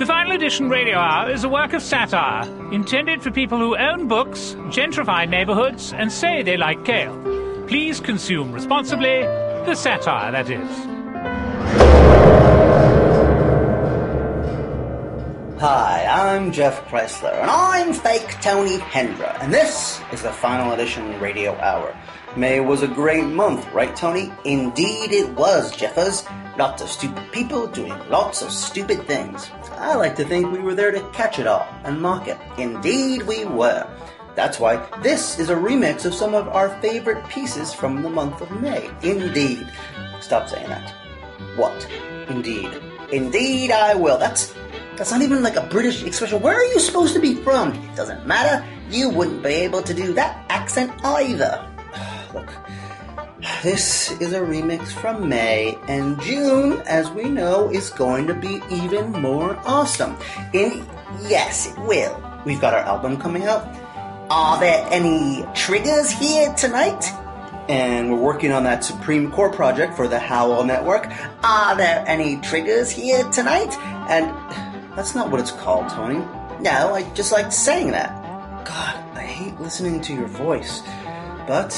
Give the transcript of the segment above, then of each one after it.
The Final Edition Radio Hour is a work of satire intended for people who own books, gentrify neighborhoods, and say they like kale. Please consume responsibly the satire, that is. Hi, I'm Jeff Kreisler, and I'm fake Tony Hendra, and this is the Final Edition Radio Hour. May was a great month, right, Tony? Indeed, it was, Jeffers. Lots of stupid people doing lots of stupid things. I like to think we were there to catch it all and mock it. Indeed, we were. That's why this is a remix of some of our favorite pieces from the month of May. Indeed. Stop saying that. What? Indeed. Indeed, I will. That's that's not even like a British expression. Where are you supposed to be from? It doesn't matter. You wouldn't be able to do that accent either. Look, this is a remix from May, and June, as we know, is going to be even more awesome. In yes, it will. We've got our album coming out. Are there any triggers here tonight? And we're working on that Supreme Court project for the Howl Network. Are there any triggers here tonight? And that's not what it's called, Tony. No, I just like saying that. God, I hate listening to your voice. But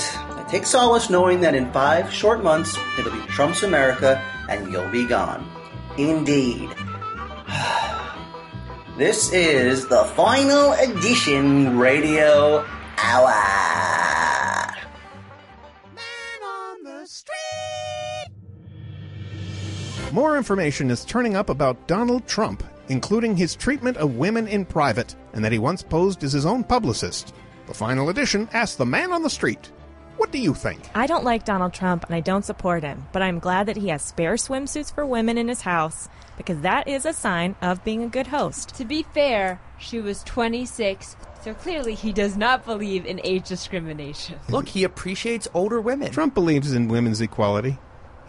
take solace knowing that in five short months, it'll be Trump's America and you'll be gone. Indeed. This is the final edition radio hour. Man on the street. More information is turning up about Donald Trump, including his treatment of women in private, and that he once posed as his own publicist. The final edition asks the man on the street, What do you think? I don't like Donald Trump and I don't support him, but I'm glad that he has spare swimsuits for women in his house because that is a sign of being a good host. To be fair, she was 26, so clearly he does not believe in age discrimination. Look, he appreciates older women. Trump believes in women's equality.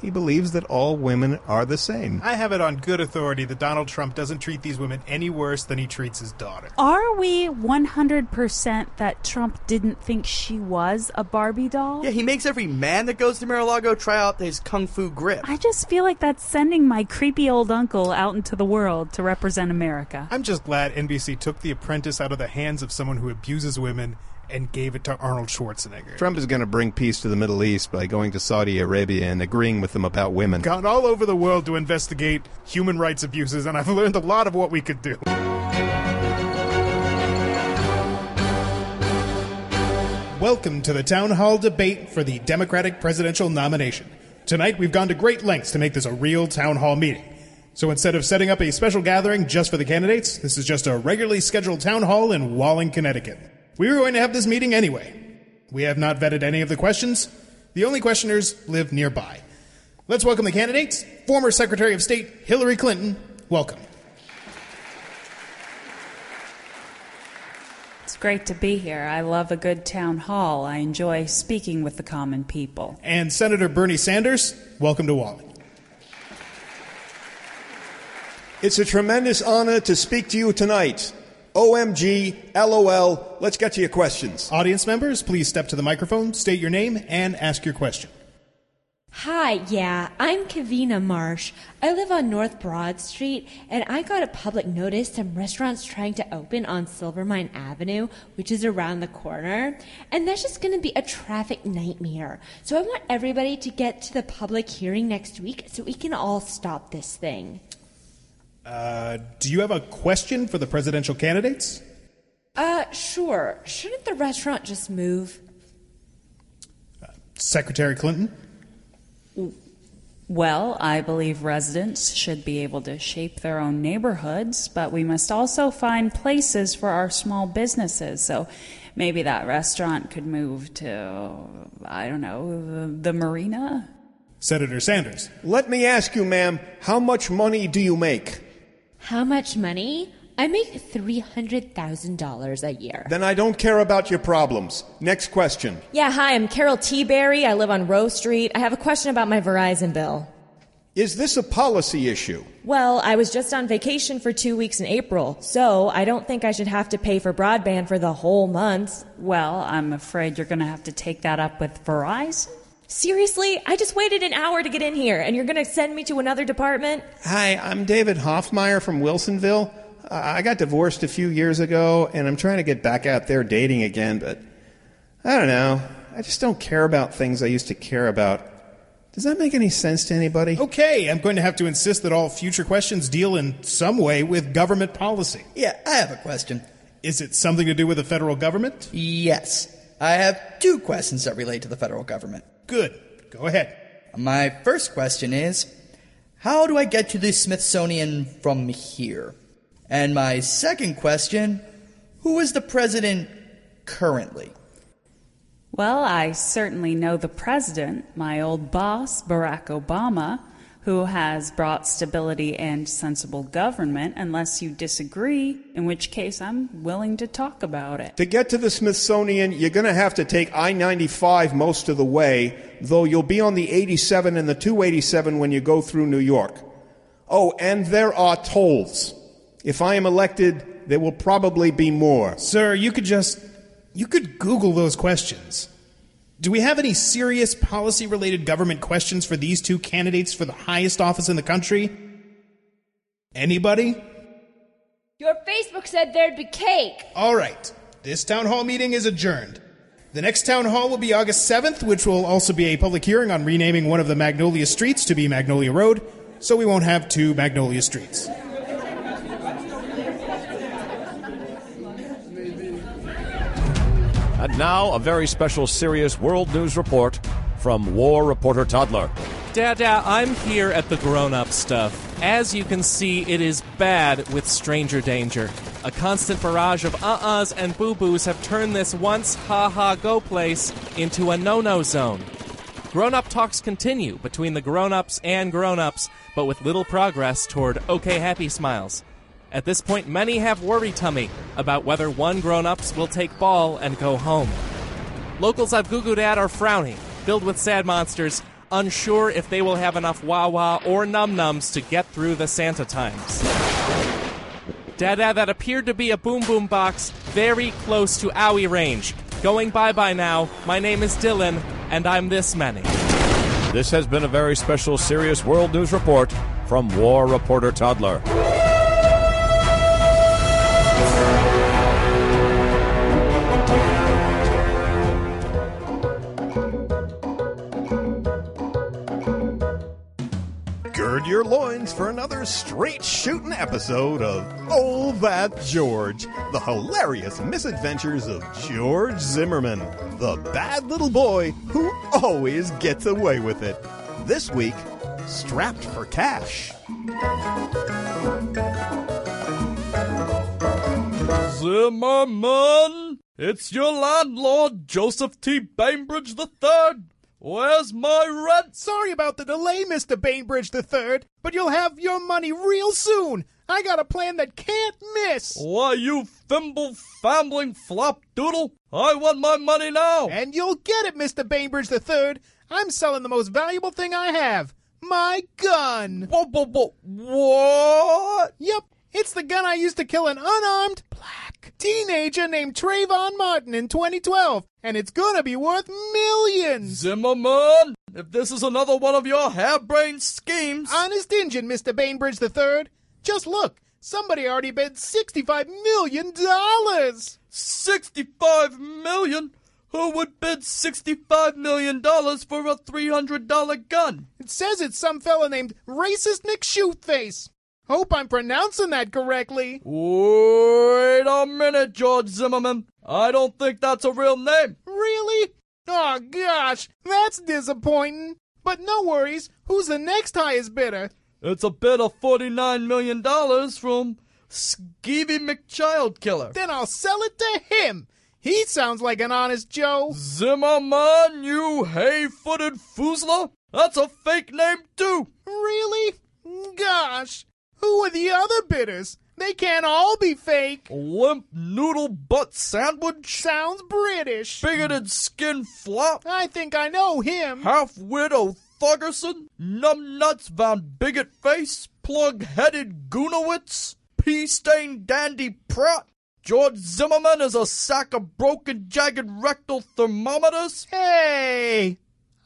He believes that all women are the same. I have it on good authority that Donald Trump doesn't treat these women any worse than he treats his daughter. Are we 100% that Trump didn't think she was a Barbie doll? Yeah, he makes every man that goes to Mar-a-Lago try out his kung fu grip. I just feel like that's sending my creepy old uncle out into the world to represent America. I'm just glad NBC took The Apprentice out of the hands of someone who abuses women and gave it to Arnold Schwarzenegger. Trump is going to bring peace to the Middle East by going to Saudi Arabia and agreeing with them about women. Gone all over the world to investigate human rights abuses, and I've learned a lot of what we could do. Welcome to the town hall debate for the Democratic presidential nomination. Tonight, we've gone to great lengths to make this a real town hall meeting. So instead of setting up a special gathering just for the candidates, this is just a regularly scheduled town hall in Walling, Connecticut. We were going to have this meeting anyway. We have not vetted any of the questions. The only questioners live nearby. Let's welcome the candidates. Former Secretary of State Hillary Clinton, welcome. It's great to be here. I love a good town hall. I enjoy speaking with the common people. And Senator Bernie Sanders, welcome to Walling. It's a tremendous honor to speak to you tonight. OMG, LOL. Let's get to your questions. Audience members, please step to the microphone, state your name, and ask your question. Hi, yeah, I'm Kavina Marsh. I live on North Broad Street, and I got a public notice some restaurants trying to open on Silvermine Avenue, which is around the corner, and that's just going to be a traffic nightmare. So I want everybody to get to the public hearing next week so we can all stop this thing. Uh, do you have a question for the presidential candidates? Uh, sure. Shouldn't the restaurant just move? Secretary Clinton? Well, I believe residents should be able to shape their own neighborhoods, but we must also find places for our small businesses. So maybe that restaurant could move to, I don't know, the, the marina? Senator Sanders. Let me ask you, ma'am, how much money do you make? How much money? I make $300,000 a year. Then I don't care about your problems. Next question. Yeah, hi, I'm Carol T. Berry. I live on Row Street. I have a question about my Verizon bill. Is this a policy issue? Well, I was just on vacation for two weeks in April, so I don't think I should have to pay for broadband for the whole month. Well, I'm afraid you're going to have to take that up with Verizon. Seriously? I just waited an hour to get in here, and you're going to send me to another department? Hi, I'm David Hoffmeyer from Wilsonville. Uh, I got divorced a few years ago, and I'm trying to get back out there dating again, but I don't know. I just don't care about things I used to care about. Does that make any sense to anybody? Okay, I'm going to have to insist that all future questions deal in some way with government policy. Yeah, I have a question. Is it something to do with the federal government? Yes. I have two questions that relate to the federal government. Good. Go ahead. My first question is How do I get to the Smithsonian from here? And my second question Who is the president currently? Well, I certainly know the president, my old boss, Barack Obama, who has brought stability and sensible government, unless you disagree, in which case I'm willing to talk about it. To get to the Smithsonian, you're going to have to take I 95 most of the way, though you'll be on the 87 and the 287 when you go through New York. Oh, and there are tolls. If I am elected, there will probably be more. Sir, you could just. You could Google those questions. Do we have any serious policy related government questions for these two candidates for the highest office in the country? Anybody? Your Facebook said there'd be cake. All right. This town hall meeting is adjourned. The next town hall will be August 7th, which will also be a public hearing on renaming one of the Magnolia streets to be Magnolia Road, so we won't have two Magnolia streets. And now, a very special serious world news report from War Reporter Toddler. Dada, I'm here at the grown up stuff. As you can see, it is bad with stranger danger. A constant barrage of uh uhs and boo boos have turned this once ha ha go place into a no no zone. Grown up talks continue between the grown ups and grown ups, but with little progress toward okay happy smiles. At this point, many have worry tummy about whether one grown ups will take ball and go home. Locals I've Googled at are frowning, filled with sad monsters, unsure if they will have enough wah or num nums to get through the Santa times. Dada that appeared to be a boom boom box very close to owie range. Going bye bye now. My name is Dylan, and I'm this many. This has been a very special serious world news report from War Reporter Toddler. Your loins for another straight shooting episode of Oh That George, the hilarious misadventures of George Zimmerman, the bad little boy who always gets away with it. This week, strapped for cash. Zimmerman, it's your landlord, Joseph T. Bainbridge III. Where's my rent? Sorry about the delay, Mr. Bainbridge III, but you'll have your money real soon. I got a plan that can't miss. Why, you thimble fambling flop doodle? I want my money now. And you'll get it, Mr. Bainbridge III. I'm selling the most valuable thing I have my gun. What? what, what? Yep, it's the gun I used to kill an unarmed black teenager named Trayvon Martin in 2012, and it's gonna be worth millions. Zimmerman, if this is another one of your harebrained schemes. Honest Injun, Mr. Bainbridge III. Just look, somebody already bid $65 million. 65 million? Who would bid $65 million for a $300 gun? It says it's some fella named Racist Nick Shootface. Hope I'm pronouncing that correctly. Wait a minute, George Zimmerman. I don't think that's a real name. Really? Oh, gosh, that's disappointing. But no worries. Who's the next highest bidder? It's a bid of $49 million from Skeevy McChildkiller. Then I'll sell it to him. He sounds like an honest Joe. Zimmerman, you hay-footed foozler. That's a fake name, too. Really? Gosh. Who are the other bidders? They can't all be fake. Limp noodle butt sandwich? Sounds British. Bigoted skin flop? I think I know him. Half widow Thuggerson? Numbnuts Van Bigot Face? Plug headed Gunowitz? Pea stained Dandy Pratt? George Zimmerman is a sack of broken, jagged rectal thermometers? Hey!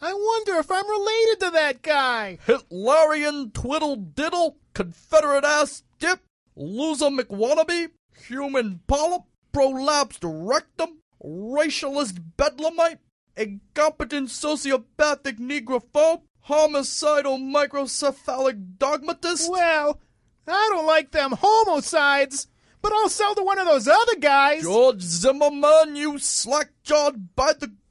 I wonder if I'm related to that guy. Hitlerian twiddle diddle? Confederate ass dip? loser McWannabe, human polyp, prolapsed rectum, racialist bedlamite, incompetent sociopathic negrophobe, homicidal microcephalic dogmatist. Well, I don't like them homicides, but I'll sell to one of those other guys. George Zimmerman, you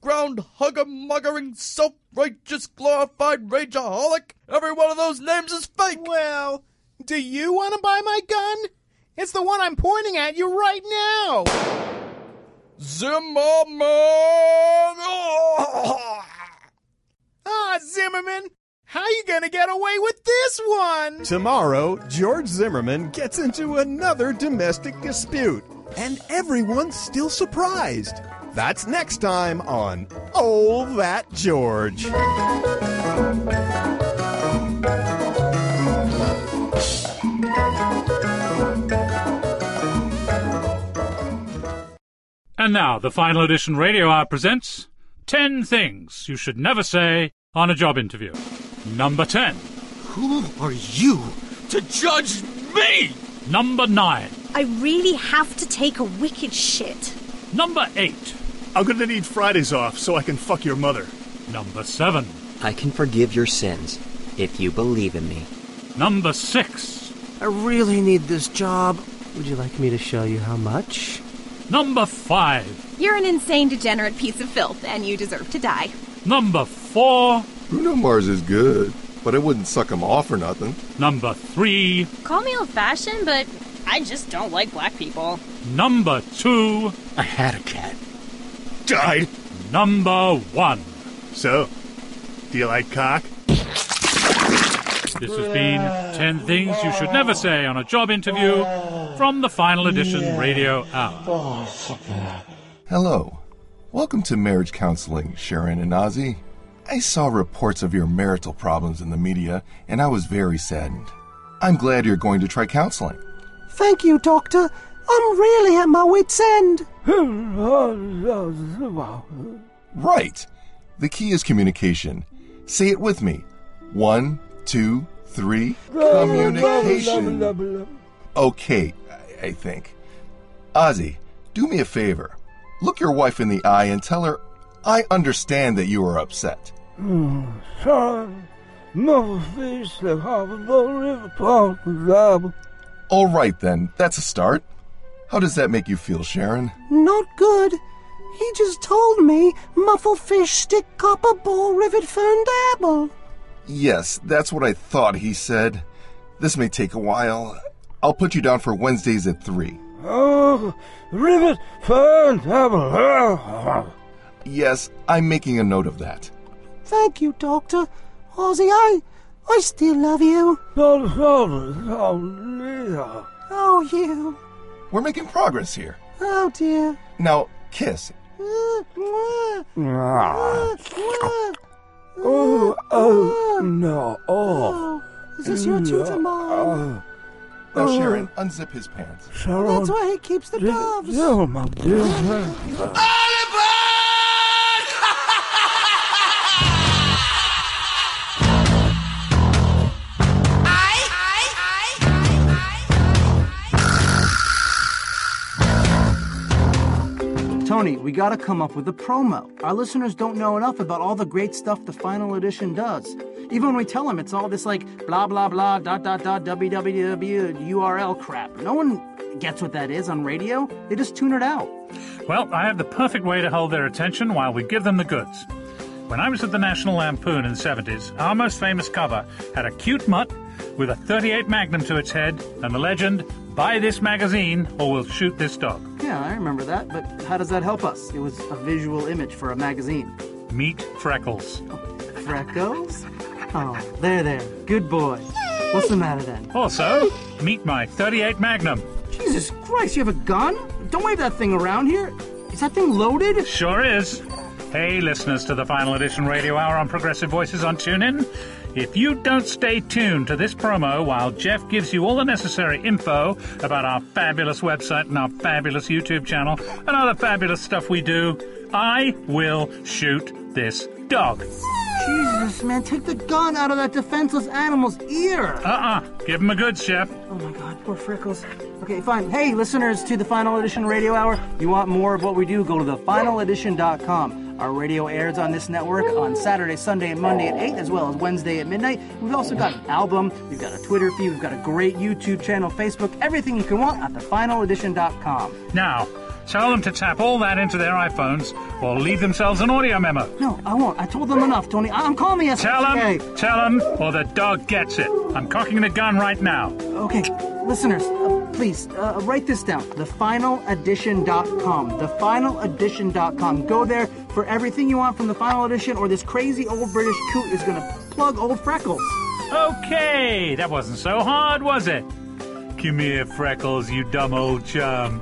slack-jawed, by-the-ground, hugger-muggering, self-righteous, glorified rageaholic. Every one of those names is fake. Well, do you want to buy my gun? It's the one I'm pointing at you right now. Zimmerman! Ah, Zimmerman, how you gonna get away with this one? Tomorrow, George Zimmerman gets into another domestic dispute, and everyone's still surprised. That's next time on Oh That George. And now, the final edition Radio Hour presents 10 Things You Should Never Say on a Job Interview. Number 10. Who are you to judge me? Number 9. I really have to take a wicked shit. Number 8. I'm gonna need Fridays off so I can fuck your mother. Number 7. I can forgive your sins if you believe in me. Number 6. I really need this job. Would you like me to show you how much? Number 5. You're an insane, degenerate piece of filth, and you deserve to die. Number 4. Bruno Mars is good, but I wouldn't suck him off or nothing. Number 3. Call me old fashioned, but I just don't like black people. Number 2. I had a cat. Died. Number 1. So, do you like cock? This has been 10 Things You Should Never Say on a Job Interview from the Final Edition Radio Hour. Hello. Welcome to Marriage Counseling, Sharon and Ozzy. I saw reports of your marital problems in the media, and I was very saddened. I'm glad you're going to try counseling. Thank you, Doctor. I'm really at my wit's end. Right. The key is communication. Say it with me. One, two, three. Communication. Okay, I- think. Ozzy, do me a favor. Look your wife in the eye and tell her, I understand that you are upset. All right then, that's a start. How does that make you feel, Sharon? Not good. He just told me muffle fish stick copper ball rivet fern dabble. Yes, that's what I thought he said. This may take a while. I'll put you down for Wednesdays at 3. Oh, rivet fern dabble. Yes, I'm making a note of that. Thank you, Doctor. Ozzy, I, I still love you. Oh, you. We're making progress here. Oh, dear. Now, kiss. Oh, oh, no. Oh. Is this your tutor, Mom? Now, oh. Sharon, unzip his pants. That's why he keeps the doves. Oh, my dear. Tony, we gotta come up with a promo. Our listeners don't know enough about all the great stuff the final edition does. Even when we tell them it's all this like blah blah blah dot dot dot www URL crap. No one gets what that is on radio. They just tune it out. Well, I have the perfect way to hold their attention while we give them the goods. When I was at the National Lampoon in the 70s, our most famous cover had a cute mutt with a 38 Magnum to its head and the legend, Buy this magazine or we'll shoot this dog. Yeah, I remember that, but how does that help us? It was a visual image for a magazine. Meet Freckles. Oh, Freckles? Oh, there, there. Good boy. What's the matter then? Also, meet my 38 Magnum. Jesus Christ, you have a gun? Don't wave that thing around here. Is that thing loaded? Sure is. Hey, listeners to the Final Edition Radio Hour on Progressive Voices on TuneIn. If you don't stay tuned to this promo while Jeff gives you all the necessary info about our fabulous website and our fabulous YouTube channel and other fabulous stuff we do, I will shoot this dog. Jesus, man, take the gun out of that defenseless animal's ear. Uh-uh. Give him a good, Chef. Oh my god, poor Freckles. Okay, fine. Hey, listeners to the Final Edition Radio Hour, you want more of what we do, go to thefinaledition.com. Our radio airs on this network on Saturday, Sunday, and Monday at 8, as well as Wednesday at midnight. We've also got an album, we've got a Twitter feed, we've got a great YouTube channel, Facebook, everything you can want at thefinaledition.com. Now, tell them to tap all that into their iPhones or leave themselves an audio memo. No, I won't. I told them enough, Tony. I- I'm calling the Tell them, tell them, or the dog gets it. I'm cocking the gun right now. Okay, listeners, uh, please uh, write this down. Thefinaledition.com. Thefinaledition.com. Go there for everything you want from the Final Edition, or this crazy old British coot is going to plug old Freckles. Okay, that wasn't so hard, was it? Come here, Freckles, you dumb old chum.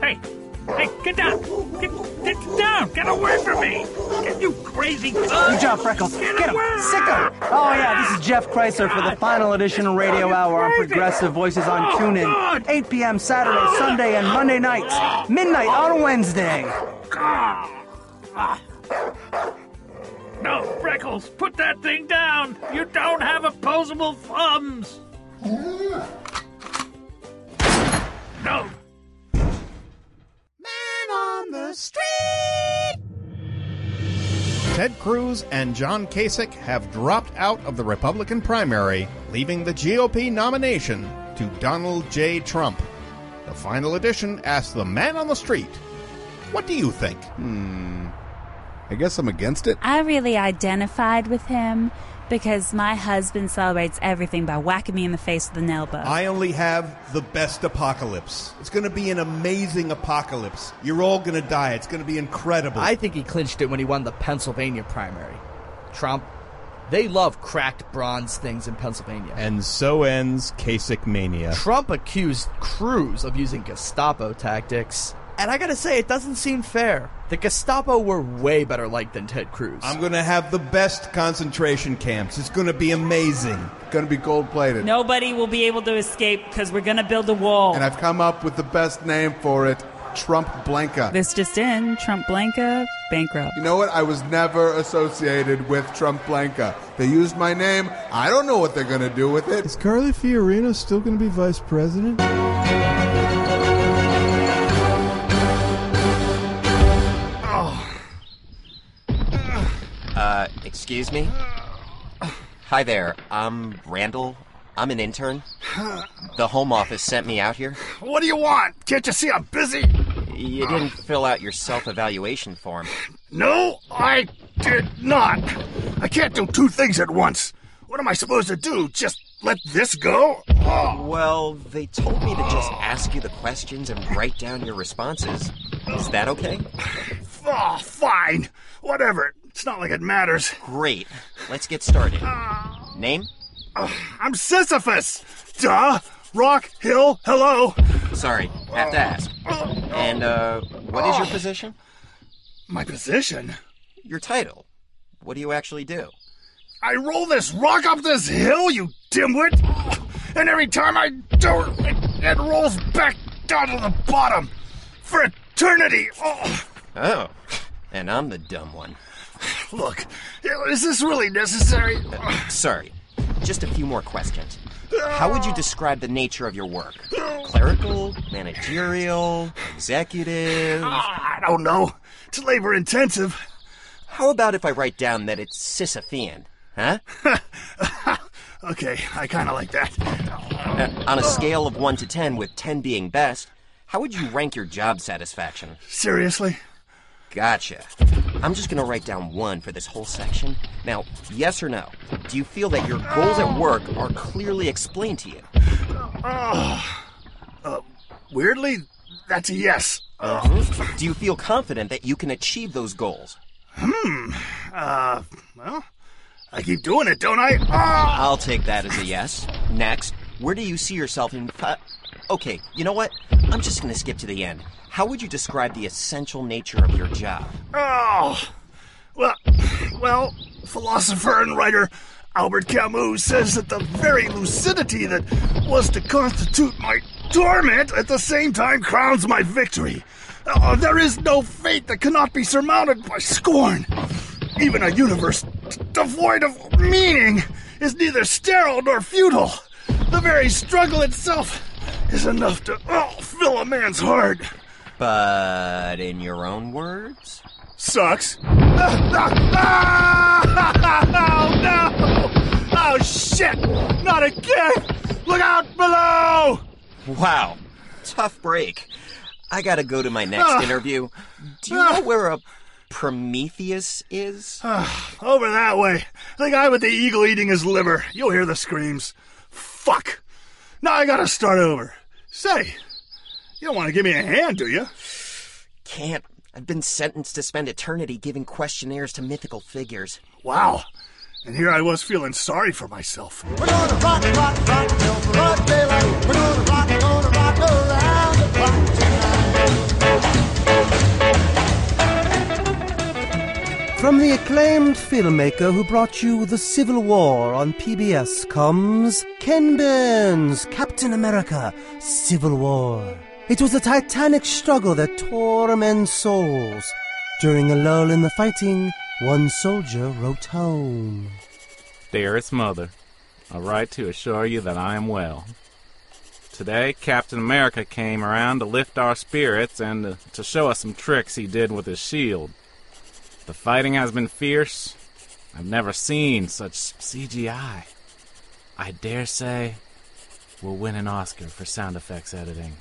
Hey, hey, get down! Get, get down! Get away from me! Get you crazy Good job, Freckles. Get him. Sick him. Oh, yeah, this is Jeff Kreisler for the Final Edition of Radio Hour on Progressive Voices on oh, TuneIn. 8 p.m. Saturday, Sunday, and Monday nights. Midnight on Wednesday. No, Freckles, put that thing down! You don't have opposable thumbs! No! Ted Cruz and John Kasich have dropped out of the Republican primary, leaving the GOP nomination to Donald J. Trump. The final edition asks the man on the street, What do you think? Hmm. I guess I'm against it. I really identified with him because my husband celebrates everything by whacking me in the face with a nail bow. I only have the best apocalypse. It's going to be an amazing apocalypse. You're all going to die. It's going to be incredible. I think he clinched it when he won the Pennsylvania primary. Trump, they love cracked bronze things in Pennsylvania. And so ends Kasich Mania. Trump accused Cruz of using Gestapo tactics. And I gotta say, it doesn't seem fair. The Gestapo were way better liked than Ted Cruz. I'm going to have the best concentration camps. It's going to be amazing. Going to be gold plated. Nobody will be able to escape because we're going to build a wall. And I've come up with the best name for it Trump Blanca. This just in Trump Blanca bankrupt. You know what? I was never associated with Trump Blanca. They used my name. I don't know what they're going to do with it. Is Carly Fiorina still going to be vice president? Uh, excuse me? Hi there, I'm Randall. I'm an intern. The home office sent me out here. What do you want? Can't you see I'm busy? You didn't fill out your self evaluation form. No, I did not. I can't do two things at once. What am I supposed to do? Just let this go? Oh. Well, they told me to just ask you the questions and write down your responses. Is that okay? Oh, fine. Whatever. It's not like it matters. Great. Let's get started. Name? Uh, I'm Sisyphus. Duh. Rock, hill, hello. Sorry, have to ask. And, uh, what is your position? My position? Your title. What do you actually do? I roll this rock up this hill, you dimwit. And every time I do it, it rolls back down to the bottom. For eternity. Oh. Oh, and I'm the dumb one. Look, is this really necessary? Uh, sorry, just a few more questions. How would you describe the nature of your work? Clerical, managerial, executive? I don't know. It's labor intensive. How about if I write down that it's Sisyphean? Huh? okay, I kind of like that. Uh, on a scale of 1 to 10, with 10 being best, how would you rank your job satisfaction? Seriously? Gotcha. I'm just gonna write down one for this whole section. Now, yes or no? Do you feel that your goals at work are clearly explained to you? Uh, uh, weirdly, that's a yes. Uh-huh. Do you feel confident that you can achieve those goals? Hmm. Uh, well, I keep doing it, don't I? Ah! I'll take that as a yes. Next, where do you see yourself in fi- Okay, you know what? I'm just gonna skip to the end. How would you describe the essential nature of your job? Oh, well, well, philosopher and writer Albert Camus says that the very lucidity that was to constitute my torment at the same time crowns my victory. Oh, there is no fate that cannot be surmounted by scorn. Even a universe devoid of meaning, is neither sterile nor futile. The very struggle itself is enough to oh, fill a man's heart. But in your own words? Sucks. oh no! Oh shit! Not again! Look out below! Wow. Tough break. I gotta go to my next Ah. interview. Do you know where a Prometheus is? Over that way. The guy with the eagle eating his liver. You'll hear the screams. Fuck! Now I gotta start over. Say, you don't want to give me a hand, do you? Can't. I've been sentenced to spend eternity giving questionnaires to mythical figures. Wow. And here I was feeling sorry for myself. From the acclaimed filmmaker who brought you The Civil War on PBS comes Ken Burns, Captain America, Civil War. It was a titanic struggle that tore men's souls. During a lull in the fighting, one soldier wrote home. Dearest Mother, I write to assure you that I am well. Today, Captain America came around to lift our spirits and to, show us some tricks he did with his shield. The fighting has been fierce. I've never seen such CGI. I dare say we'll win an Oscar for sound effects editing,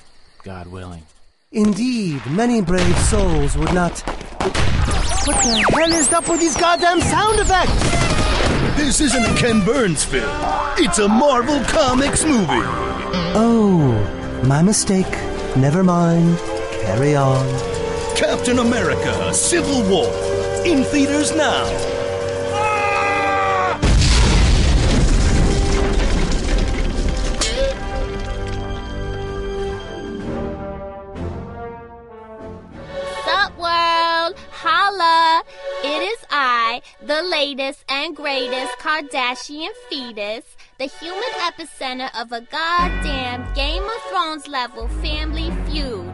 God willing. Indeed, many brave souls would not. What the hell is up with these goddamn sound effects? This isn't a Ken Burns film. It's a Marvel Comics movie. Oh, my mistake. Never mind. Carry on. Captain America Civil War. In theaters now. World? It is I, the latest and greatest Kardashian fetus, the human epicenter of a goddamn Game of Thrones level family feud.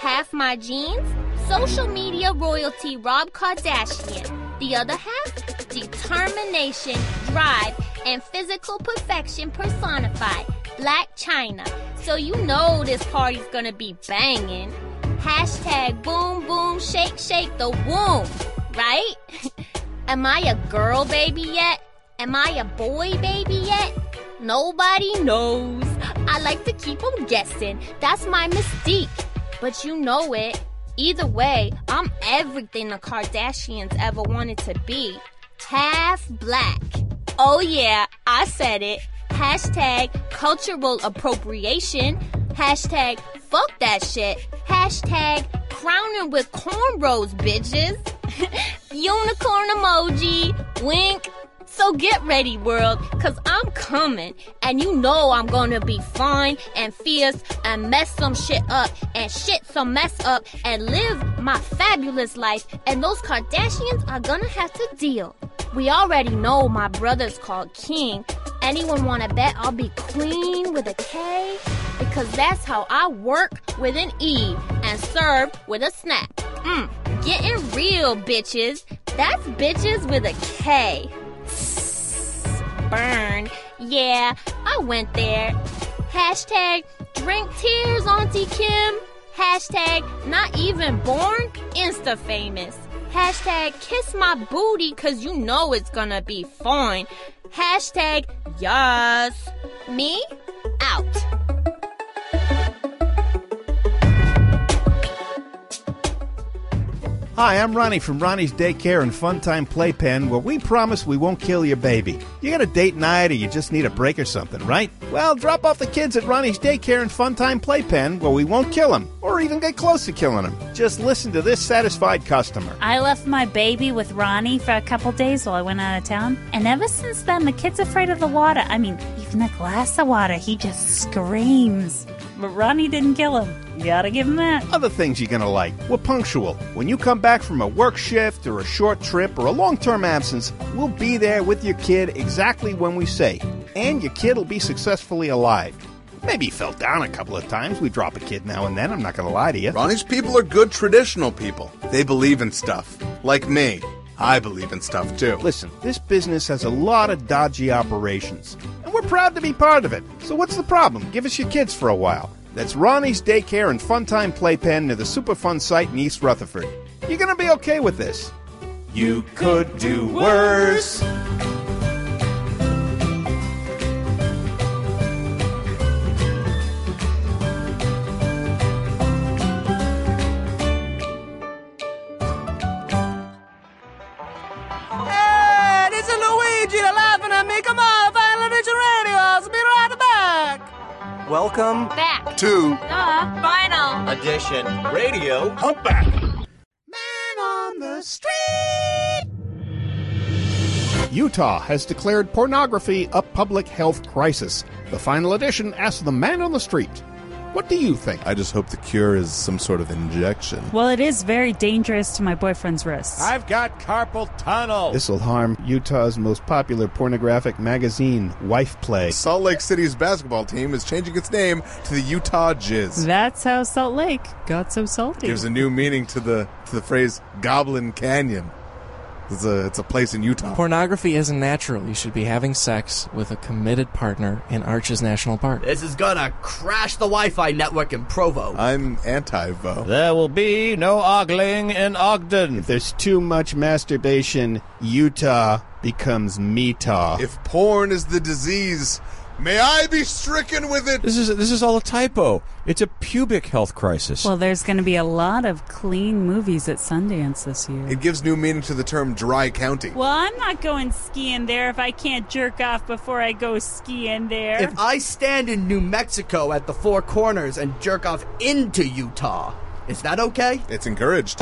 Half my genes, social media royalty Rob Kardashian. The other half, determination, drive, and physical perfection personified. Blac Chyna. So you know this party's gonna be banging. Hashtag boom boom shake shake the womb, right? Am I a girl baby yet? Am I a boy baby yet? Nobody knows. I like to keep 'em guessing. That's my mystique. But you know it. Either way, I'm everything the Kardashians ever wanted to be. Half black. Oh yeah, I said it. Hashtag cultural appropriation. Hashtag fuck that shit. Hashtag crowning with cornrows, bitches. Unicorn emoji. Wink. So get ready, world, cause I'm coming. And you know I'm gonna be fine and fierce and mess some shit up and shit some mess up and live my fabulous life. And those Kardashians are gonna have to deal. We already know my brother's called King. Anyone wanna bet I'll be Queen with a K? Because that's how I work with an E and serve with a snap. Mm, getting real, bitches. That's bitches with a K. Burn. Yeah, I went there. Hashtag drink tears, Auntie Kim. Hashtag not even born, Insta famous. Hashtag kiss my booty cause you know it's gonna be fine. Hashtag yes. Me? Out. Hi, I'm Ronnie from Ronnie's Daycare and Funtime Playpen, where we promise we won't kill your baby. You got a date night or you just need a break or something, right? Well, drop off the kids at Ronnie's Daycare and Funtime Playpen, where we won't kill them, or even get close to killing them. Just listen to this satisfied customer. I left my baby with Ronnie for a couple days while I went out of town, and ever since then, the kid's afraid of the water. I mean, even a glass of water, he just screams. But Ronnie didn't kill him. You gotta give him that. Other things you're gonna like. We're punctual. When you come back from a work shift or a short trip or a long term absence, we'll be there with your kid exactly when we say. And your kid will be successfully alive. Maybe he fell down a couple of times. We drop a kid now and then. I'm not gonna lie to you. Ronnie's people are good traditional people. They believe in stuff. Like me. I believe in stuff too. Listen, this business has a lot of dodgy operations, and we're proud to be part of it. So what's the problem? Give us your kids for a while. That's Ronnie's Daycare and Funtime Playpen near the Superfund site in East Rutherford. You're gonna be okay with this. You could do worse. Hey, this is Luigi laughing at me. Come on, Final Edition Radio. I'll be right back. Welcome back to the final Edition Radio Humpback. on the street. Utah has declared pornography a public health crisis. The final edition asks the man on the street, What do you think? I just hope the cure is some sort of injection. Well, it is very dangerous to my boyfriend's wrists. I've got carpal tunnel. This will harm Utah's most popular pornographic magazine, Wife Play. Salt Lake City's basketball team is changing its name to the Utah Jizz. That's how Salt Lake got so salty. Gives a new meaning to the to the phrase Goblin Canyon. It's a it's a place in Utah. Pornography isn't natural. You should be having sex with a committed partner in Arches National Park. This is gonna crash the Wi-Fi network in Provo. I'm anti-vo. There will be no ogling in Ogden. If there's too much masturbation, Utah becomes Metah. If porn is the disease, may I be stricken with it. This is this is all a typo. It's a pubic health crisis. Well, there's going to be a lot of clean movies at Sundance this year. It gives new meaning to the term dry county. Well, I'm not going skiing there if I can't jerk off before I go skiing there. If I stand in New Mexico at the Four Corners and jerk off into Utah, is that okay? It's encouraged.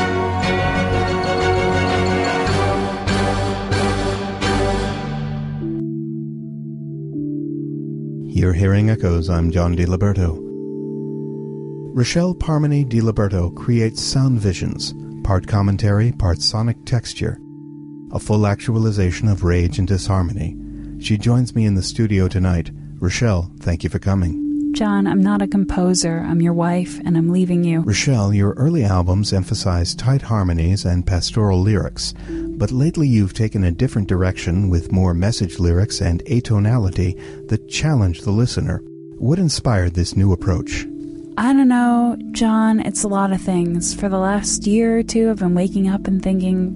You're hearing echoes. I'm John DiLiberto. Rochelle Parmeny DiLiberto creates sound visions, part commentary, part sonic texture, a full actualization of rage and disharmony. She joins me in the studio tonight. Rochelle, thank you for coming. John, I'm not a composer. I'm your wife, and I'm leaving you. Rochelle, your early albums emphasize tight harmonies and pastoral lyrics, but lately you've taken a different direction with more message lyrics and atonality that challenge the listener. What inspired this new approach? I don't know, John. It's a lot of things. For the last year or two, I've been waking up and thinking,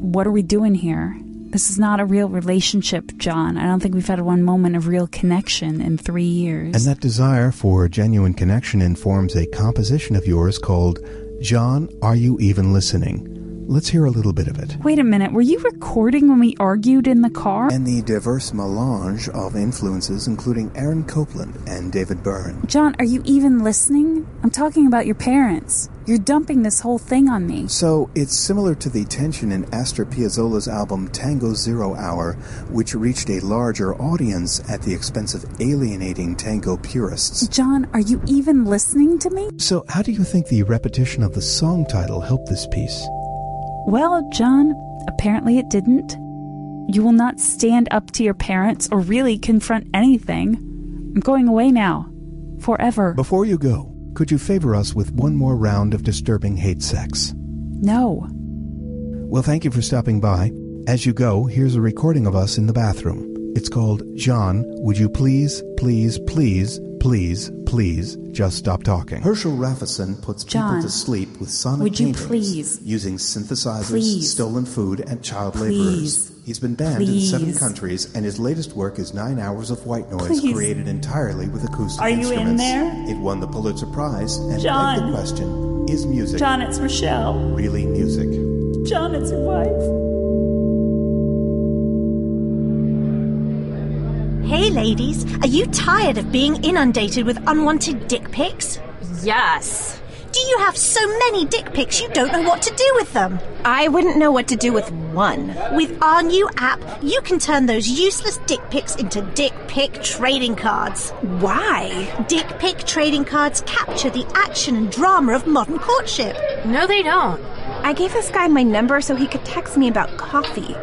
what are we doing here? This is not a real relationship, John. I don't think we've had one moment of real connection in three years. And that desire for genuine connection informs a composition of yours called John, Are You Even Listening? Let's hear a little bit of it. Wait a minute, were you recording when we argued in the car? And the diverse melange of influences, including Aaron Copland and David Byrne. John, are you even listening? I'm talking about your parents. You're dumping this whole thing on me. So it's similar to the tension in Astor Piazzolla's album Tango Zero Hour, which reached a larger audience at the expense of alienating tango purists. John, are you even listening to me? So, how do you think the repetition of the song title helped this piece? Well, John, apparently it didn't. You will not stand up to your parents or really confront anything. I'm going away now. Forever. Before you go, could you favor us with one more round of disturbing hate sex? No. Well, thank you for stopping by. As you go, here's a recording of us in the bathroom. It's called John, Would You Please, Please, Please, Please, Please Just Stop Talking. Herschel Raffison puts John, people to sleep with sonic would you please? using synthesizers, Please. stolen food, and child Please. laborers. He's been banned in seven countries, and his latest work is nine hours of white noise Please. created entirely with acoustic Are you in instruments. there? It won the Pulitzer Prize and begged John. the question: Is music John, it's Rochelle. really music? John, it's your wife. Hey, ladies, are you tired of being inundated with unwanted dick pics? Yes. Do you have so many dick pics you don't know what to do with them? I wouldn't know what to do with one. With our new app, you can turn those useless dick pics into dick pic trading cards. Why? Dick pic trading cards capture the action and drama of modern courtship. No, they don't. I gave this guy my number so he could text me about coffee.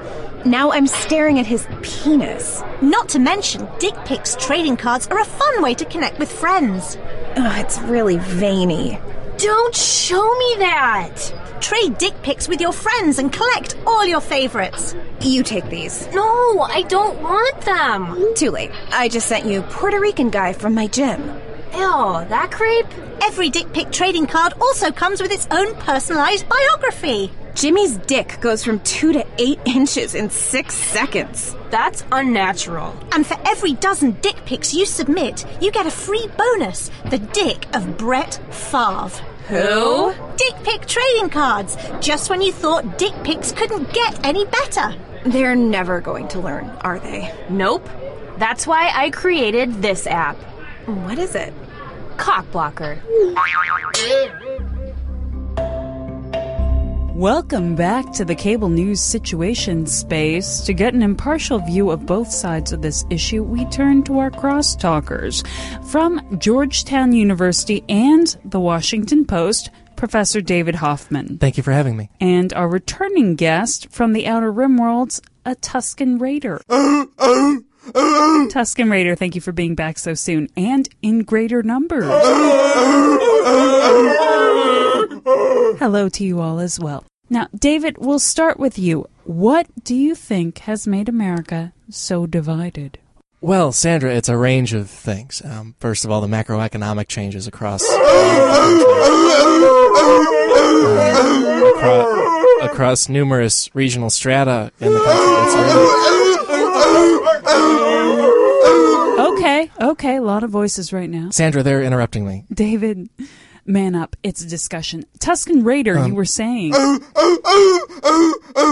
Now I'm staring at his penis. Not to mention, dick pics trading cards are a fun way to connect with friends. Ugh, it's really veiny. Don't show me that! Trade dick pics with your friends and collect all your favorites. You take these. No, I don't want them. Too late. I just sent you Puerto Rican guy from my gym. Ew, that creep? Every dick pic trading card also comes with its own personalized biography. Jimmy's dick goes from two to eight inches in six seconds. That's unnatural. And for every dozen dick pics you submit, you get a free bonus the dick of Brett Favre. Who? Dick pic trading cards, just when you thought dick pics couldn't get any better. They're never going to learn, are they? Nope. That's why I created this app. What is it? Cock blocker. Welcome back to the cable news situation space. To get an impartial view of both sides of this issue, we turn to our crosstalkers. From Georgetown University and the Washington Post, Professor David Hoffman. Thank you for having me. And our returning guest from the Outer Rim Worlds, a Tusken Raider. Tusken Raider, thank you for being back so soon and in greater numbers. Hello to you all as well. Now, David, we'll start with you. What do you think has made America so divided? Well, Sandra, it's a range of things. Um, first of all, the macroeconomic changes across uh, across, across numerous regional strata in the country. It's really... Okay, okay, a lot of voices right now. Sandra, they're interrupting me. David, man up. It's a discussion. Tusken Raider, Um, you were saying.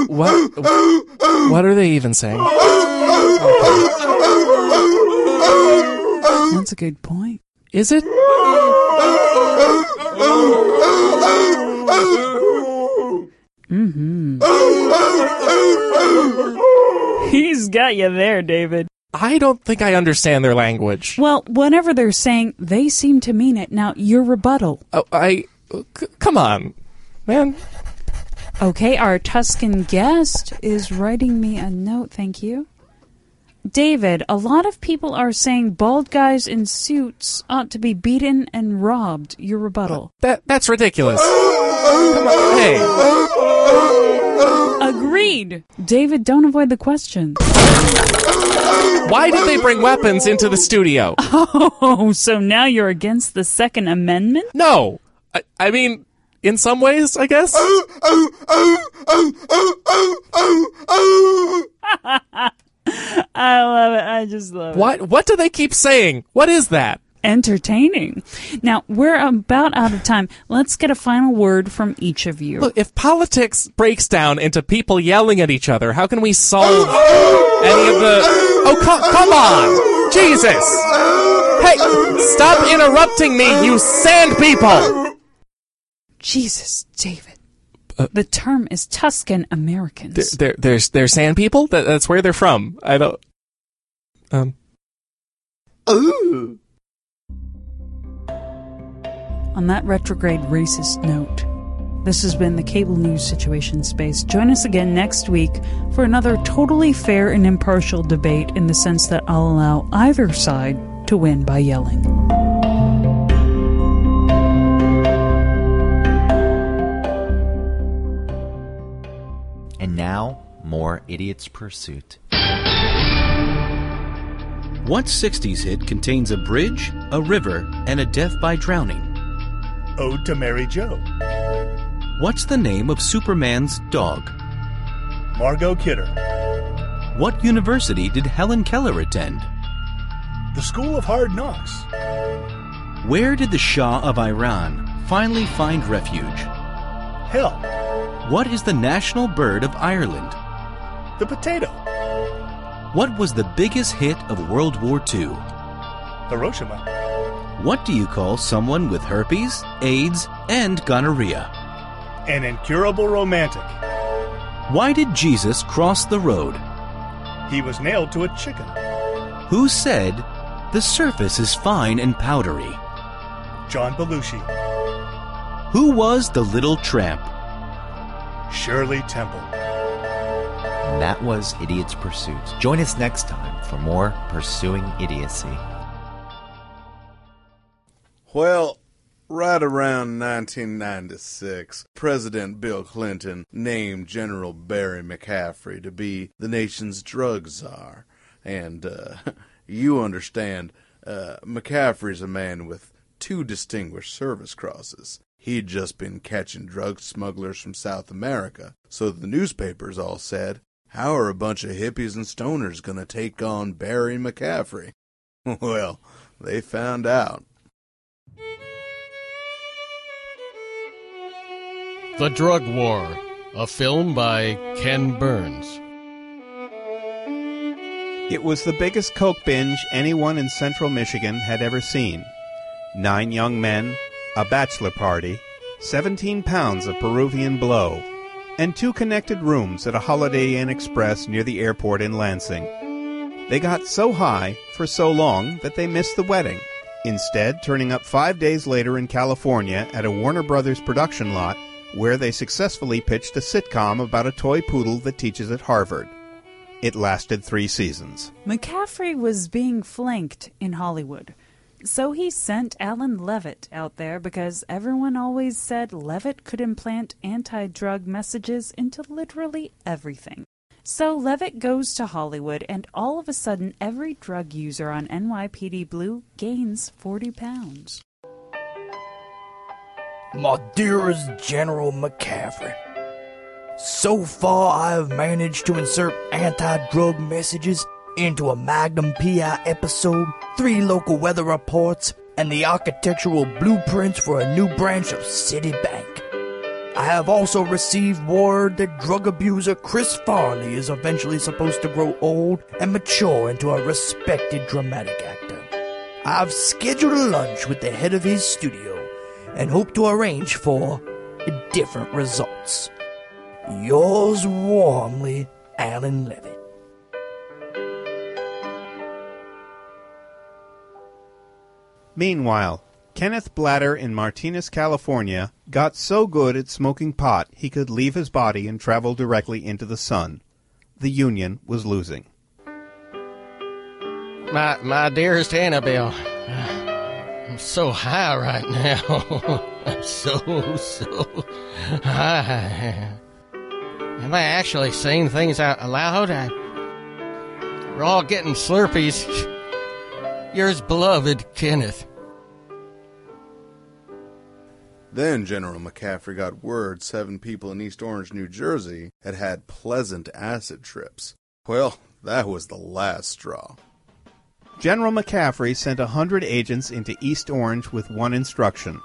What? What are they even saying? That's a good point. Is it? Mm-hmm. He's got you there, David. I don't think I understand their language. Well, whatever they're saying, they seem to mean it. Now, your rebuttal. Oh, I. c- come on, man. Okay, our Tusken guest is writing me a note. Thank you. David, a lot of people are saying bald guys in suits ought to be beaten and robbed. Your rebuttal. Uh, that that's ridiculous. Hey. Agreed. David, don't avoid the question. Why did they bring weapons into the studio? Oh, so now you're against the Second Amendment? No. I, I mean, in some ways, I guess. I love it. I just love it. What what do they keep saying? What is that? Entertaining. Now, we're about out of time. Let's get a final word from each of you. Look, if politics breaks down into people yelling at each other, how can we solve any of the Oh, co- come on. Jesus. Hey, stop interrupting me, you sand people. Jesus, David. the term is Tusken Americans. They're they're they're, they're sand people? That, that's where they're from. I don't um Ooh. On that retrograde racist note, this has been the Cable News Situation Space. Join us again next week for another totally fair and impartial debate in the sense that I'll allow either side to win by yelling. And now, more Idiot's Pursuit. What 60s hit contains a bridge, a river, and a death by drowning? Ode to Mary Joe. What's the name of Superman's dog? Margot Kidder. What university did Helen Keller attend? The School of Hard Knocks. Where did the Shah of Iran finally find refuge? Hell. What is the national bird of Ireland? The potato. What was the biggest hit of World War II? Hiroshima. What do you call someone with herpes, AIDS, and gonorrhea? An incurable romantic. Why did Jesus cross the road? He was nailed to a chicken. Who said, the surface is fine and powdery? John Belushi. Who was the little tramp? Shirley Temple. And that was Idiot's Pursuit. Join us next time for more Pursuing Idiocy. Well, Right around 1996, President Bill Clinton named General Barry McCaffrey to be the nation's drug czar. And, uh, you understand, uh, McCaffrey's a man with two distinguished service crosses. He'd just been catching drug smugglers from South America, so the newspapers all said, How are a bunch of hippies and stoners going to take on Barry McCaffrey? well, they found out. The Drug War, a film by Ken Burns. It was the biggest coke binge anyone in central Michigan had ever seen. Nine young men, a bachelor party, 17 pounds of Peruvian blow, and two connected rooms at a Holiday Inn Express near the airport in Lansing. They got so high for so long that they missed the wedding, instead turning up five days later in California at a Warner Brothers production lot where they successfully pitched a sitcom about a toy poodle that teaches at Harvard. It lasted three seasons. McCaffrey was being flanked in Hollywood. So he sent Alan Levitt out there because everyone always said Levitt could implant anti drug messages into literally everything. So Levitt goes to Hollywood, and all of a sudden, every drug user on NYPD Blue gains 40 pounds. My dearest General McCaffrey, so far I have managed to insert anti drug messages into a Magnum PI episode, three local weather reports, and the architectural blueprints for a new branch of Citibank. I have also received word that drug abuser Chris Farley is eventually supposed to grow old and mature into a respected dramatic actor. I've scheduled a lunch with the head of his studio and hope to arrange for different results. Yours warmly, Alan Levitt. Meanwhile, Kenneth Blatter in Martinez, California, got so good at smoking pot he could leave his body and travel directly into the sun. The Union was losing. My my dearest Annabelle, I'm so high right now. I'm so so high. Am I actually saying things out loud? I, we're all getting Slurpees. Yours beloved, Kenneth. Then General McCaffrey got word seven people in East Orange, New Jersey had had pleasant acid trips. Well, that was the last straw. General McCaffrey sent a hundred agents into East Orange with one instruction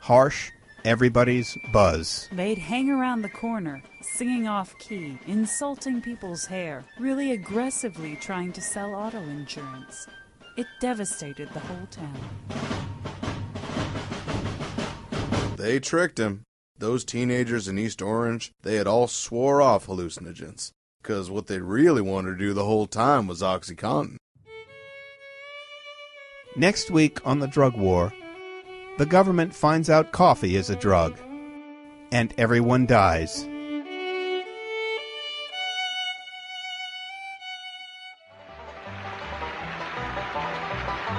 harsh, everybody's buzz. They'd hang around the corner, singing off key, insulting people's hair, really aggressively trying to sell auto insurance. It devastated the whole town. They tricked him. Those teenagers in East Orange, they had all swore off hallucinogens. Because what they really wanted to do the whole time was Oxycontin. Next week on the drug war, the government finds out coffee is a drug. And everyone dies.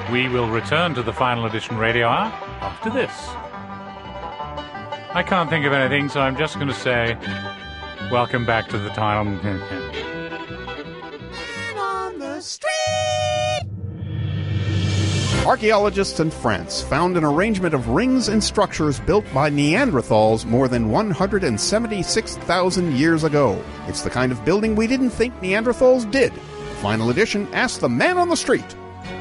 We will return to the final edition radio hour after this. I can't think of anything, so I'm just going to say, welcome back to the time. Archaeologists in France found an arrangement of rings and structures built by Neanderthals more than 176,000 years ago. It's the kind of building we didn't think Neanderthals did. Final edition asks the man on the street.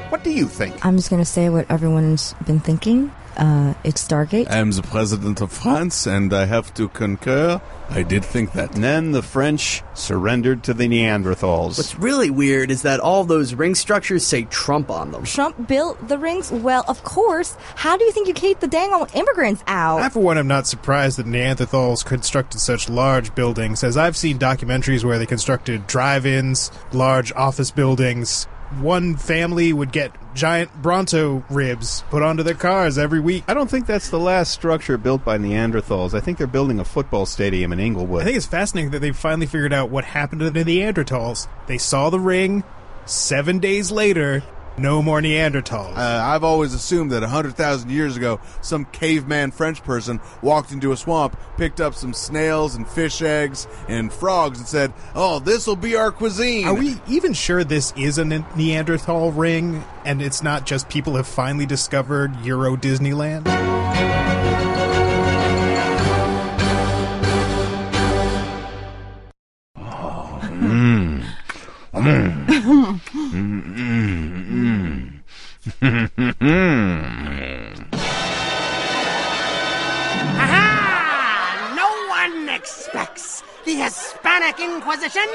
What do you think? I'm just going to say what everyone's been thinking. Uh, it's Stargate. I am the president of France, and I have to concur. I did think that. And then the French surrendered to the Neanderthals. What's really weird is that all those ring structures say Trump on them. Trump built the rings? Well, of course. How do you think you keep the dang old immigrants out? I, for one, am not surprised that Neanderthals constructed such large buildings, as I've seen documentaries where they constructed drive ins, large office buildings. One family would get giant Bronto ribs put onto their cars every week. I don't think that's the last structure built by Neanderthals. I think they're building a football stadium in Inglewood. I think it's fascinating that they finally figured out what happened to the Neanderthals. They saw the ring. Seven days later, No more Neanderthals. Uh, I've always assumed that 100,000 years ago, some caveman French person walked into a swamp, picked up some snails and fish eggs and frogs, and said, Oh, this'll be our cuisine. Are we even sure this is a Ne- Neanderthal ring and it's not just people have finally discovered Euro Disneyland? Aha! No one expects the Hispanic Inquisition.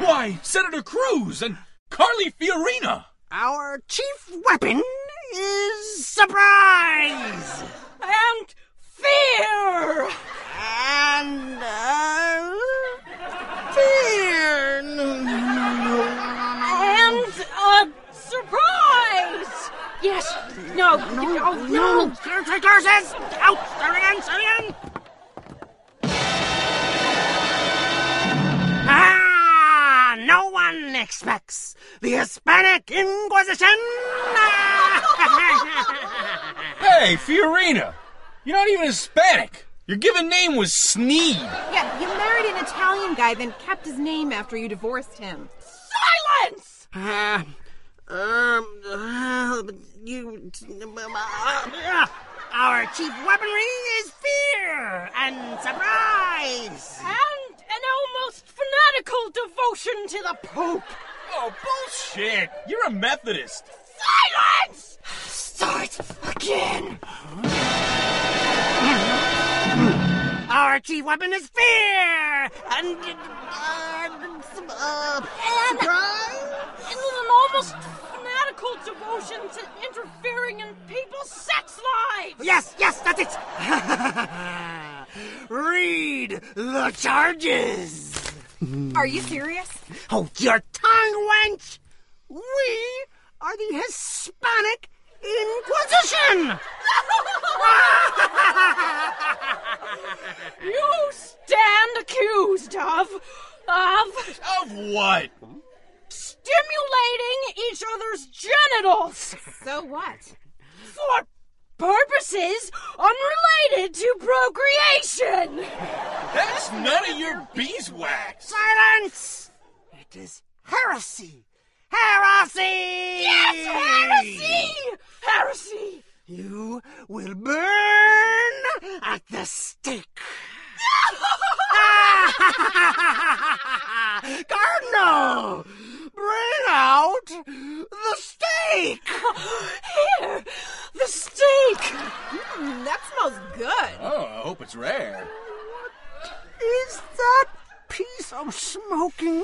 Why, Senator Cruz and Carly Fiorina! Our chief weapon is surprise and fear and uh, fear and uh, surprise. Yes. No. No. No. No. Caretakers is out. Start again. Start again. Ah! No one expects the Hispanic Inquisition. Hey, Fiorina! You're not even Hispanic! Your given name was Sneed! Yeah, you married an Italian guy, then kept his name after you divorced him. Silence! Uh, um, uh, you. Uh, our chief weaponry is fear and surprise. And an almost fanatical devotion to the Pope. Oh, bullshit! You're a Methodist! Silence! Start again. Our chief weapon is fear and. Uh, uh, And, and an almost fanatical devotion to interfering in people's sex lives. Yes, yes, that's it. Read the charges. Are you serious? Hold your tongue, wench. We are the Hispanic Inquisition. You stand accused of of Of what? stimulating each other's genitals So what? for purposes unrelated to procreation. That's none of your beeswax! Silence. It is heresy. Heresy. Yes, heresy! Heresy! You will burn at the stake. Cardinal, bring out the steak. Here, the steak. Mm, that smells good. Oh, I hope it's rare. Is that piece of smoking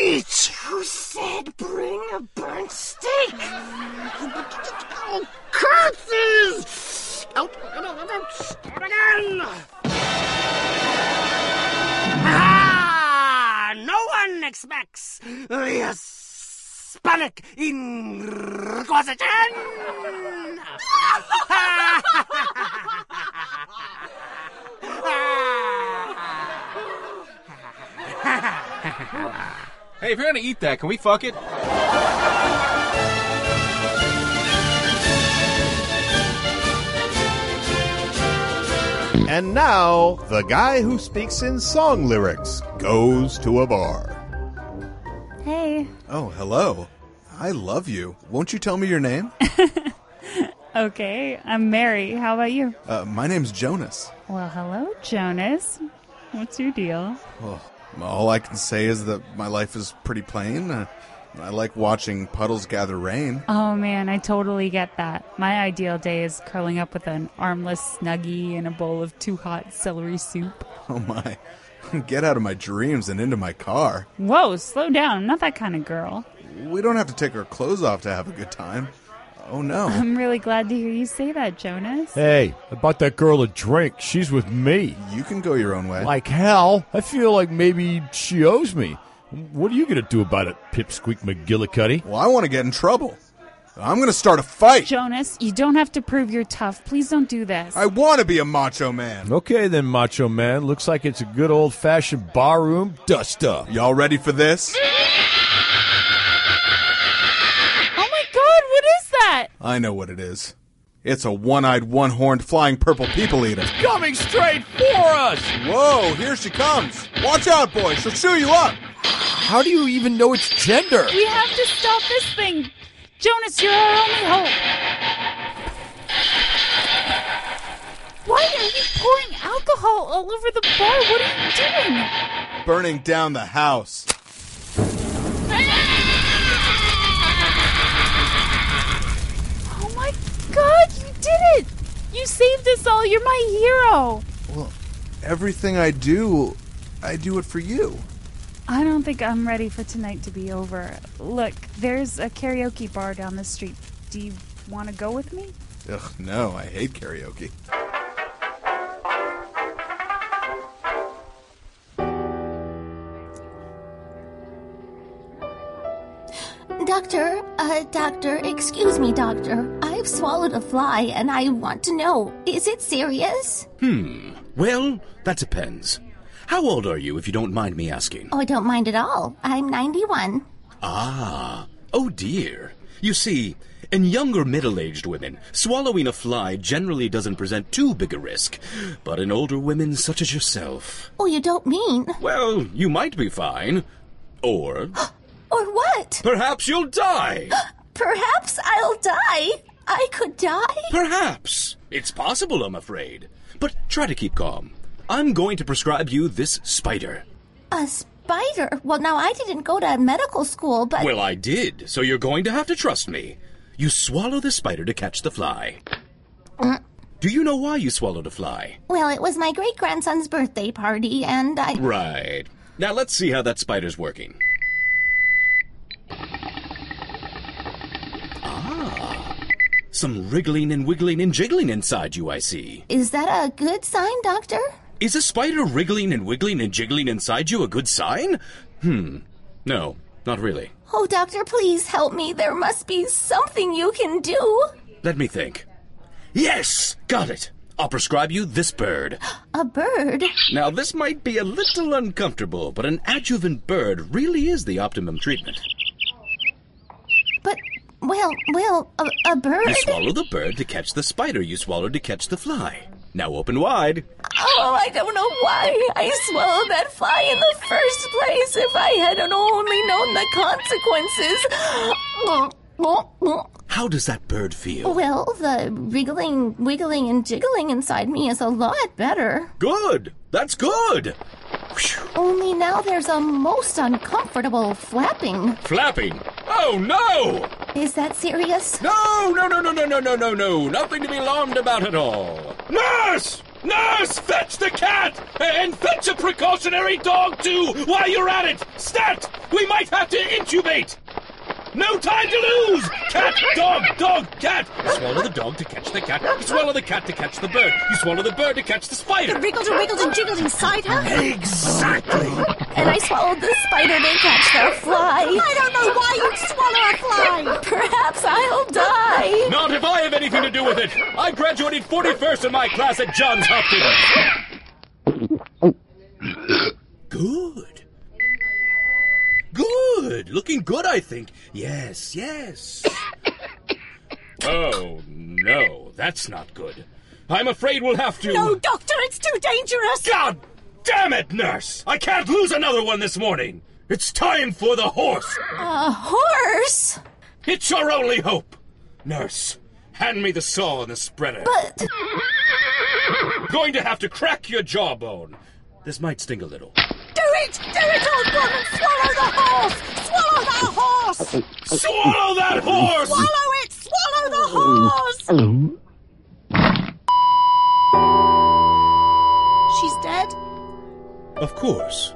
meat? Who said bring a burnt steak? Oh, curses! Out, out, out, out, start again! Ah! No one expects the Hispanic Inquisition! Hey, if you're gonna eat that, can we fuck it? And now, the guy who speaks in song lyrics goes to a bar. Hey. Oh, hello. I love you. Won't you tell me your name? Okay, I'm Mary. How about you? Uh, my name's Jonas. Well, hello, Jonas. What's your deal? Well, all I can say is that my life is pretty plain. Uh, I like watching puddles gather rain. Oh man, I totally get that. My ideal day is curling up with an armless snuggie and a bowl of too hot celery soup. Oh my. Get out of my dreams and into my car. Whoa, slow down. I'm not that kind of girl. We don't have to take our clothes off to have a good time. Oh no. I'm really glad to hear you say that, Jonas. Hey, I bought that girl a drink. She's with me. You can go your own way. Like hell. I feel like maybe she owes me. What are you going to do about it, Pipsqueak McGillicuddy? Well, I want to get in trouble. I'm gonna start a fight. Jonas, you don't have to prove you're tough. Please don't do this. I want to be a macho man. Okay, then, Macho Man. Looks like it's a good old fashioned barroom dust up. Y'all ready for this? Oh my god, what is that? I know what it is. It's a one-eyed, one-horned, flying purple people eater. Coming straight for us! Whoa, here she comes. Watch out, boys, She'll chew you up. How do you even know its gender? We have to stop this thing. Jonas, you're our only hope. Why are you pouring alcohol all over the bar? What are you doing? Burning down the house. Ah! God, you did it! You saved us all. You're my hero. Well, everything I do, I do it for you. I don't think I'm ready for tonight to be over. Look, there's a karaoke bar down the street. Do you want to go with me? Ugh, no, I hate karaoke. Doctor, uh, doctor, excuse me, doctor. I've swallowed a fly and I want to know, is it serious? Hmm. Well, that depends. How old are you, if you don't mind me asking? Oh, I don't mind at all. I'm 91. Ah. Oh dear. You see, in younger middle aged women, swallowing a fly generally doesn't present too big a risk. But in older women such as yourself, Oh, you don't mean. well, you might be fine. Or Or what? perhaps you'll die. Perhaps I'll die. I could die. Perhaps. It's possible, I'm afraid. But try to keep calm. I'm going to prescribe you this spider. A spider? Well, now I didn't go to medical school, but. Well, I did, so you're going to have to trust me. You swallow the spider to catch the fly. Mm. Do you know why you swallowed a fly? Well, it was my great grandson's birthday party, and I. Right. Now let's see how that spider's working. Some wriggling and wiggling and jiggling inside you, I see. Is that a good sign, Doctor? Is a spider wriggling and wiggling and jiggling inside you a good sign? Hmm. No, not really. Oh, Doctor, please help me. There must be something you can do. Let me think. Yes! Got it! I'll prescribe you this bird. A bird? Now, this might be a little uncomfortable, but an adjuvant bird really is the optimum treatment. But, well, well, a, a bird? You swallow the bird to catch the spider you swallowed to catch the fly. Now open wide. Oh, I don't know why I swallowed that fly in the first place. If I had only known the consequences. How does that bird feel? Well, the wriggling, wiggling, and jiggling inside me is a lot better. Good! That's good! Only now there's a most uncomfortable flapping. Flapping! Oh no! Is that serious? No, no, no, no, no, no, no, no, no. Nothing to be alarmed about at all. Nurse! Nurse! Fetch the cat! And fetch a precautionary dog too while you're at it! Stat! We might have to intubate! No time to lose! Cat, dog, dog, cat! You swallow the dog to catch the cat. You swallow the cat to catch the bird. You swallow the bird to catch the spider. It wriggled and wiggled and jiggled inside her. Exactly. And I swallowed the spider to catch the fly. I don't know why you'd swallow a fly. Perhaps I'll die. Not if I have anything to do with it. I graduated 41st in my class at Johns Hopkins. Good. Good. Looking good, I think. Yes, yes. Oh, no. That's not good. I'm afraid we'll have to. No, Doctor, it's too dangerous. God damn it, nurse! I can't lose another one this morning. It's time for the horse. A horse? It's your only hope. Nurse, hand me the saw and the spreader. But. Going to have to crack your jawbone. This might sting a little. Do it! Do it, old woman! Swallow the horse! Swallow that horse! Swallow that horse! Swallow it! Swallow the horse! She's dead? Of course.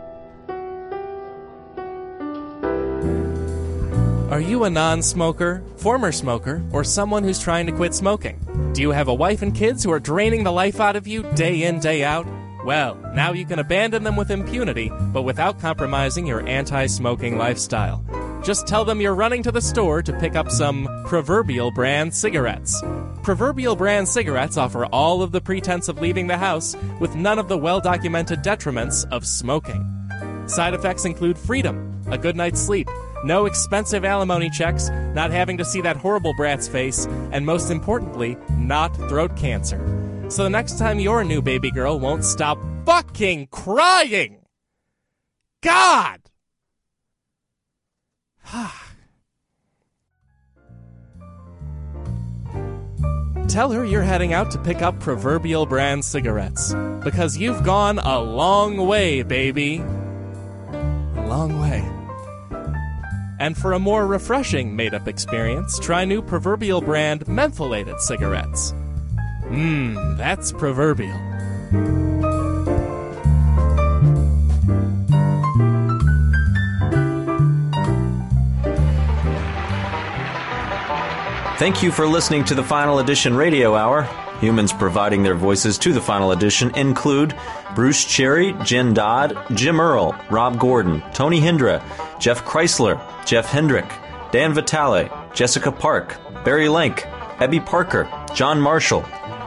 Are you a non smoker, former smoker, or someone who's trying to quit smoking? Do you have a wife and kids who are draining the life out of you day in, day out? Well, now you can abandon them with impunity, but without compromising your anti smoking lifestyle. Just tell them you're running to the store to pick up some proverbial brand cigarettes. Proverbial brand cigarettes offer all of the pretense of leaving the house with none of the well documented detriments of smoking. Side effects include freedom, a good night's sleep, no expensive alimony checks, not having to see that horrible brat's face, and most importantly, not throat cancer. So the next time your new baby girl won't stop fucking crying! God! Tell her you're heading out to pick up proverbial brand cigarettes. Because you've gone a long way, baby. A long way. And for a more refreshing made up experience, try new proverbial brand mentholated cigarettes. Mmm, that's proverbial. Thank you for listening to the Final Edition Radio Hour. Humans providing their voices to the Final Edition include Bruce Cherry, Jen Dodd, Jim Earl, Rob Gordon, Tony Hendra, Jeff Kreisler, Jeff Hendrick, Dan Vitale, Jessica Park, Barry Lank, Ebby Parker, John Marshall,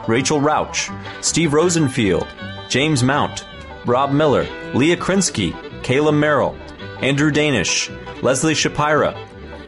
Rachel Rauch, Steve Rosenfield, James Mount, Rob Miller, Leah Krinsky, Kayla Merrill, Andrew Danish, Leslie Shapira,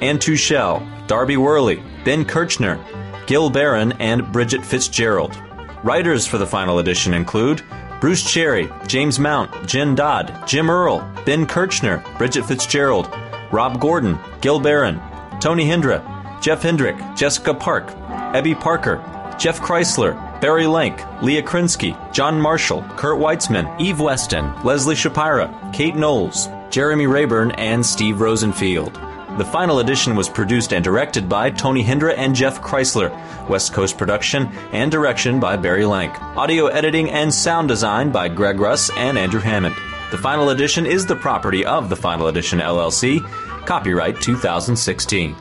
Ann Tuchel, Darby Worley, Ben Kirchner, Gil Barron, and Bridget Fitzgerald. Writers for the final edition include Bruce Cherry, James Mount, Jen Dodd, Jim Earl, Ben Kirchner, Bridget Fitzgerald, Rob Gordon, Gil Barron, Tony Hendra, Jeff Hendrick, Jessica Park, Ebby Parker, Jeff Kreisler, Barry Lank, Leah Krinsky, John Marshall, Kurt Weitzman, Eve Weston, Leslie Shapira, Kate Knowles, Jeremy Rayburn, and Steve Rosenfield. The final edition was produced and directed by Tony Hendra and Jeff Kreisler. West Coast production and direction by Barry Lank. Audio editing and sound design by Greg Russ and Andrew Hammond. The final edition is the property of the Final Edition LLC. Copyright 2016.